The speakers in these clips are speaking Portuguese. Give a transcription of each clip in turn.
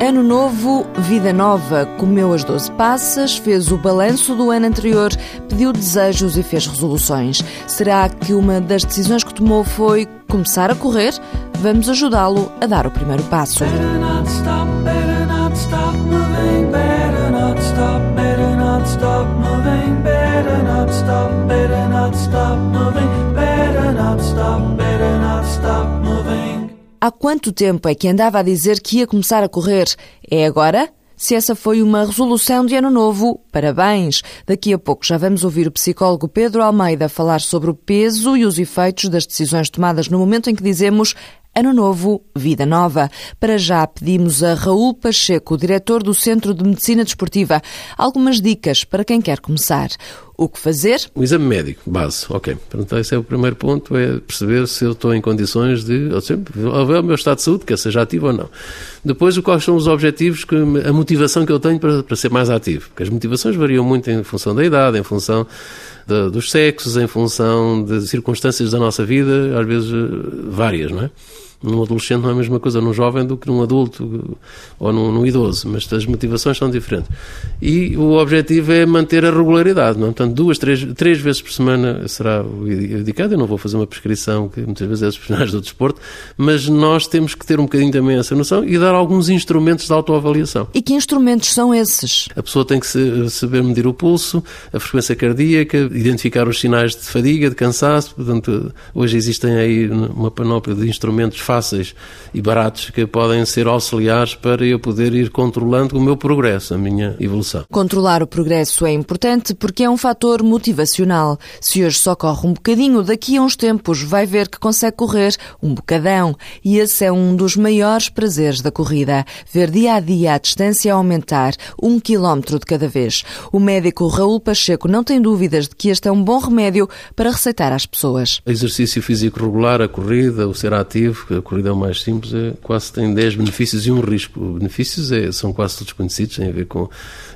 Ano novo, vida nova. Comeu as 12 passas, fez o balanço do ano anterior, pediu desejos e fez resoluções. Será que uma das decisões que tomou foi começar a correr? Vamos ajudá-lo a dar o primeiro passo. Há quanto tempo é que andava a dizer que ia começar a correr? É agora? Se essa foi uma resolução de ano novo, parabéns! Daqui a pouco já vamos ouvir o psicólogo Pedro Almeida falar sobre o peso e os efeitos das decisões tomadas no momento em que dizemos Ano Novo, Vida Nova. Para já pedimos a Raul Pacheco, diretor do Centro de Medicina Desportiva, algumas dicas para quem quer começar. O que fazer? O exame médico, base, ok. Portanto, esse é o primeiro ponto, é perceber se eu estou em condições de, ou seja, ver o meu estado de saúde, quer seja ativo ou não. Depois, quais são os objetivos, que, a motivação que eu tenho para, para ser mais ativo. Porque as motivações variam muito em função da idade, em função dos sexos, em função de circunstâncias da nossa vida, às vezes várias, não é? Num adolescente não é a mesma coisa num jovem do que num adulto ou num, num, idoso, mas as motivações são diferentes. E o objetivo é manter a regularidade, não? É? portanto, duas, três, três vezes por semana será indicado. Eu não vou fazer uma prescrição, que muitas vezes é dos profissionais do desporto, mas nós temos que ter um bocadinho também essa noção e dar alguns instrumentos de autoavaliação. E que instrumentos são esses? A pessoa tem que saber medir o pulso, a frequência cardíaca, identificar os sinais de fadiga, de cansaço. Portanto, hoje existem aí uma panóplia de instrumentos fáceis e baratos que podem ser auxiliares para eu poder ir controlando o meu progresso, a minha evolução. Controlar o progresso é importante porque é um fator motivacional. Se hoje só corre um bocadinho, daqui a uns tempos vai ver que consegue correr um bocadão. E esse é um dos maiores prazeres da corrida. Ver dia a dia a distância aumentar, um quilómetro de cada vez. O médico Raul Pacheco não tem dúvidas de que este é um bom remédio para receitar às pessoas. Exercício físico regular, a corrida, o ser ativo, a corrida mais simples, é, quase tem 10 benefícios e um risco. Os benefícios é, são quase todos conhecidos, têm a ver com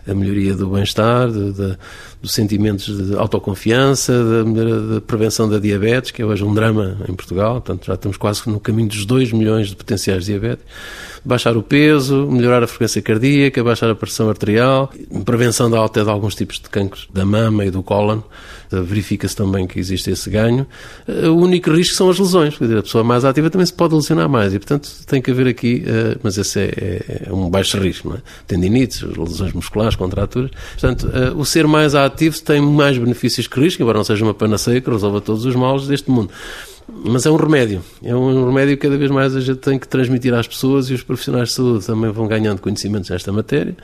a melhoria do bem-estar, dos sentimentos de autoconfiança, da, da, prevenção da diabetes, que é hoje um drama em Portugal, portanto já estamos quase no caminho dos 2 milhões de potenciais diabetes. Baixar o peso, melhorar a frequência cardíaca, baixar a pressão arterial, prevenção da até de alguns tipos de cancros da mama e do cólon, verifica-se também que existe esse ganho. O único risco são as lesões, quer dizer, a pessoa mais ativa também se pode lesionar mais e, portanto, tem que haver aqui, eh, mas esse é, é, é um baixo risco, não é? Tendinites, lesões musculares, contraturas. Portanto, eh, o ser mais ativo tem mais benefícios que risco, embora não seja uma panaceia que resolva todos os males deste mundo. Mas é um remédio. É um remédio que cada vez mais a gente tem que transmitir às pessoas e os profissionais de saúde também vão ganhando conhecimentos nesta matéria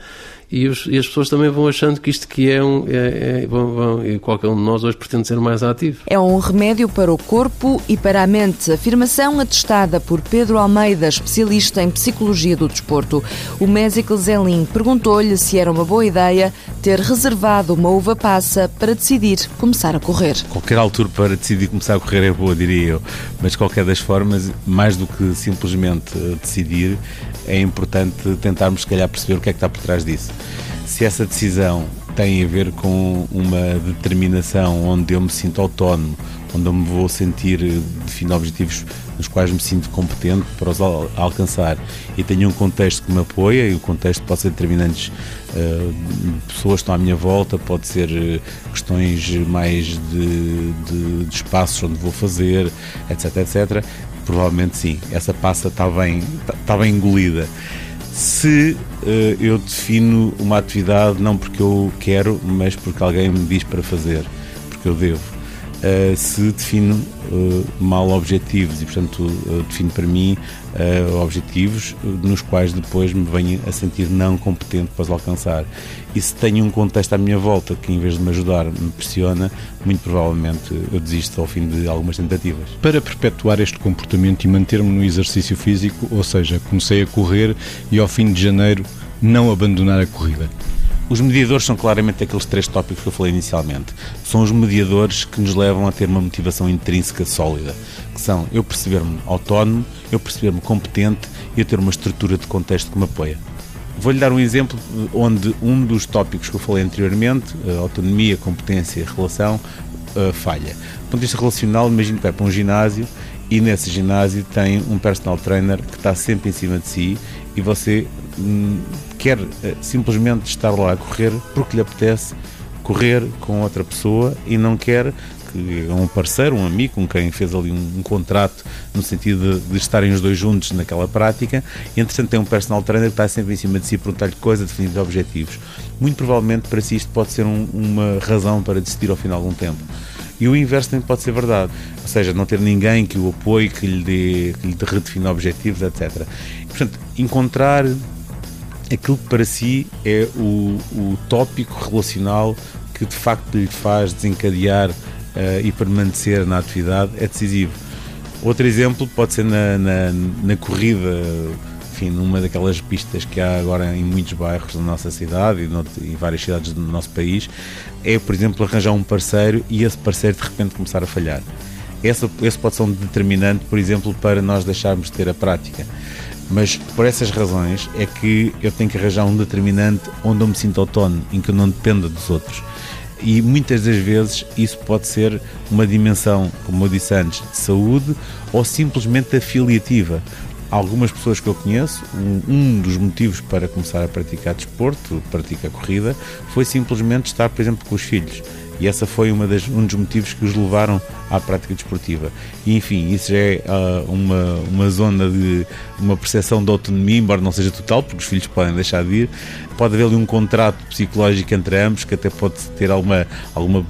e, os, e as pessoas também vão achando que isto que é um. É, é, vão, vão, e qualquer um de nós hoje pretende ser mais ativo. É um remédio para o corpo e para a mente. Afirmação atestada por Pedro Almeida, especialista em psicologia do desporto. O médico Zelin perguntou-lhe se era uma boa ideia ter reservado uma uva passa para decidir começar a correr. Qualquer altura para decidir começar a correr é boa, diria eu. Mas, de qualquer das formas, mais do que simplesmente decidir, é importante tentarmos, se calhar, perceber o que é que está por trás disso. Se essa decisão tem a ver com uma determinação onde eu me sinto autónomo, onde eu me vou sentir, defino objetivos nos quais me sinto competente para os alcançar e tenho um contexto que me apoia e o contexto pode ser determinantes uh, pessoas que estão à minha volta, pode ser uh, questões mais de, de, de espaços onde vou fazer, etc, etc. Provavelmente sim, essa passa está bem, está bem engolida se uh, eu defino uma atividade não porque eu quero, mas porque alguém me diz para fazer, porque eu devo. Uh, se defino uh, mal objetivos e, portanto, uh, defino para mim objetivos nos quais depois me venho a sentir não competente para os alcançar. E se tenho um contexto à minha volta que, em vez de me ajudar, me pressiona, muito provavelmente eu desisto ao fim de algumas tentativas. Para perpetuar este comportamento e manter-me no exercício físico, ou seja, comecei a correr e ao fim de janeiro não abandonar a corrida. Os mediadores são claramente aqueles três tópicos que eu falei inicialmente. São os mediadores que nos levam a ter uma motivação intrínseca sólida, que são eu perceber-me autónomo, eu perceber-me competente e eu ter uma estrutura de contexto que me apoia. Vou-lhe dar um exemplo onde um dos tópicos que eu falei anteriormente, autonomia, competência e relação, uh, falha. Do ponto de vista relacional, imagino que vai para um ginásio e nesse ginásio tem um personal trainer que está sempre em cima de si e você hum, quer eh, simplesmente estar lá a correr porque lhe apetece correr com outra pessoa e não quer que um parceiro, um amigo com quem fez ali um, um contrato no sentido de, de, estarem os dois juntos naquela prática. E, entretanto, tem um personal trainer que está sempre em cima de si, perguntar-lhe coisas, definir objetivos. Muito provavelmente para si isto pode ser um, uma razão para decidir ao final de um tempo. E o inverso também pode ser verdade, ou seja, não ter ninguém que o apoie, que lhe, dê, que lhe redefina objetivos, etc. Portanto, encontrar aquilo que para si é o, o tópico relacional que de facto lhe faz desencadear uh, e permanecer na atividade é decisivo. Outro exemplo pode ser na, na, na corrida, enfim, numa daquelas pistas que há agora em muitos bairros da nossa cidade e, em várias cidades do nosso país, é, por exemplo, arranjar um parceiro e esse parceiro de repente começar a falhar. Esse, esse pode ser um determinante, por exemplo, para nós deixarmos de ter a prática. Mas por essas razões é que eu tenho que arranjar um determinante onde eu me sinto autónomo, em que eu não dependa dos outros e muitas das vezes isso pode ser uma dimensão, como eu disse antes, de saúde ou simplesmente afiliativa. Algumas pessoas que eu conheço, um, um dos motivos para começar a praticar desporto, praticar corrida, foi simplesmente estar, por exemplo, com os filhos e essa foi uma das, um dos motivos que os levaram à prática desportiva. E enfim, isso já é uh, uma, uma zona de uma percepção de autonomia, embora não seja total, porque os filhos podem deixar de ir. Pode haver ali um contrato psicológico entre ambos que até pode ter alguma, alguma,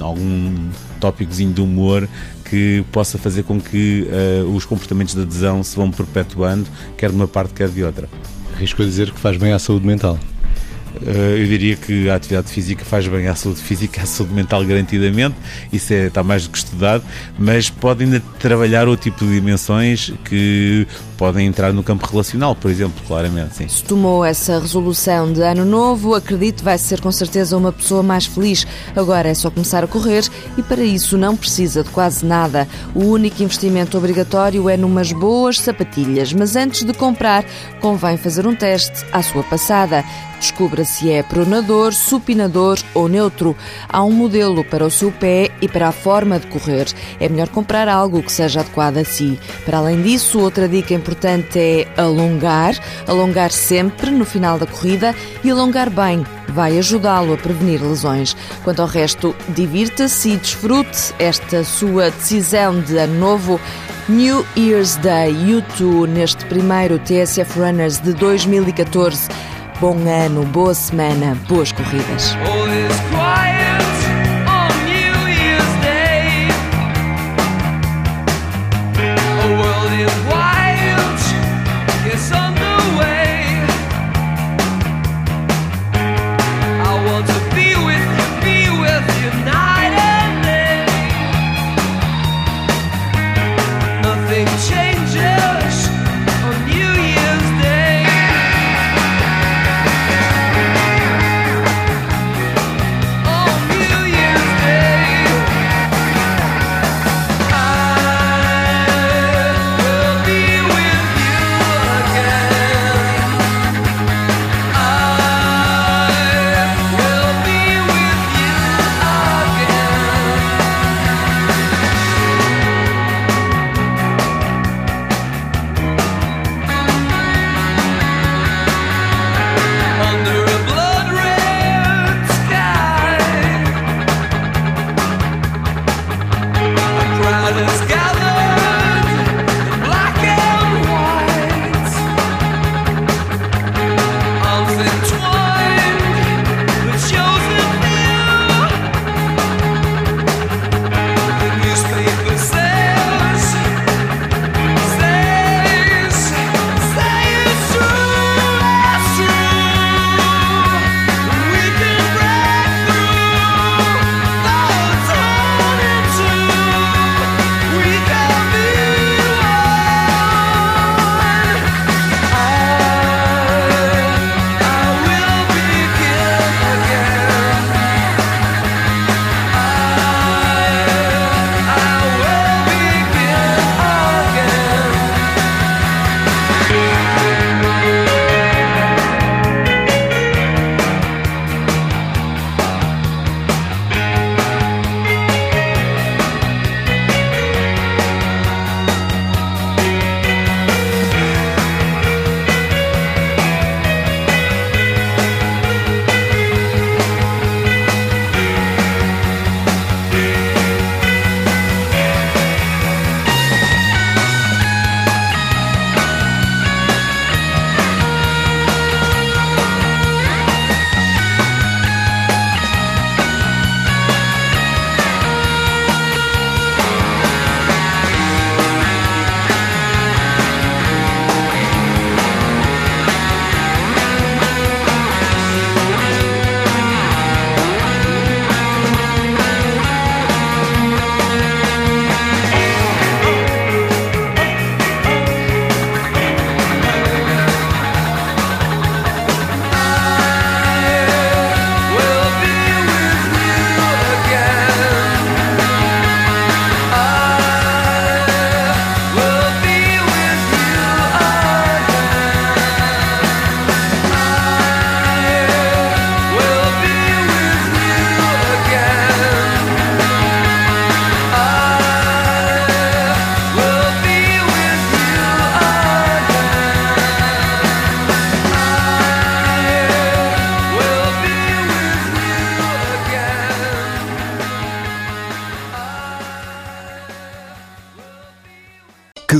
algum tópicozinho de humor que possa fazer com que uh, os comportamentos de adesão se vão perpetuando, quer de uma parte, quer de outra. Arrisco a dizer que faz bem à saúde mental. Eh, eu diria que a atividade física faz bem à saúde física, à saúde mental garantidamente, isso é, está mais do que estudado, mas pode ainda trabalhar outro tipo de dimensões que podem entrar no campo relacional, por exemplo, claramente, sim. Se tomou essa resolução de ano novo, acredito vai ser com certeza uma pessoa mais feliz. Agora é só começar a correr e para isso não precisa de quase nada. O único investimento obrigatório é numas boas sapatilhas, mas antes de comprar, convém fazer um teste à sua passada. Descubra se é pronador, supinador ou neutro. Há um modelo para o seu pé e para a forma de correr. É melhor comprar algo que seja adequado a si. Para além disso, outra dica importante é alongar, alongar sempre no final da corrida e alongar bem. Vai ajudá-lo a prevenir lesões. Quanto ao resto, divirta-se e desfrute esta sua decisão de ano novo. New Year's Day, YouTube, neste primeiro TSF Runners de 2014. Bom ano, boa semana, boas corridas.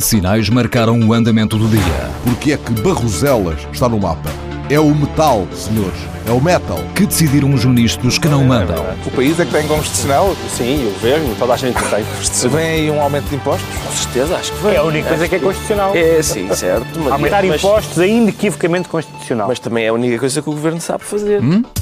Sinais marcaram o andamento do dia? Porque é que Barroselas está no mapa? É o metal, senhores. É o metal. Que decidiram os ministros que não mandam? O país é que tem constitucional? Sim, o governo, toda a gente tem constitucional. Vem aí um aumento de impostos? Com certeza, acho que vem. É a única coisa que é constitucional. É, sim, certo. Aumentar mas, impostos é inequivocamente constitucional. Mas também é a única coisa que o governo sabe fazer. Hum?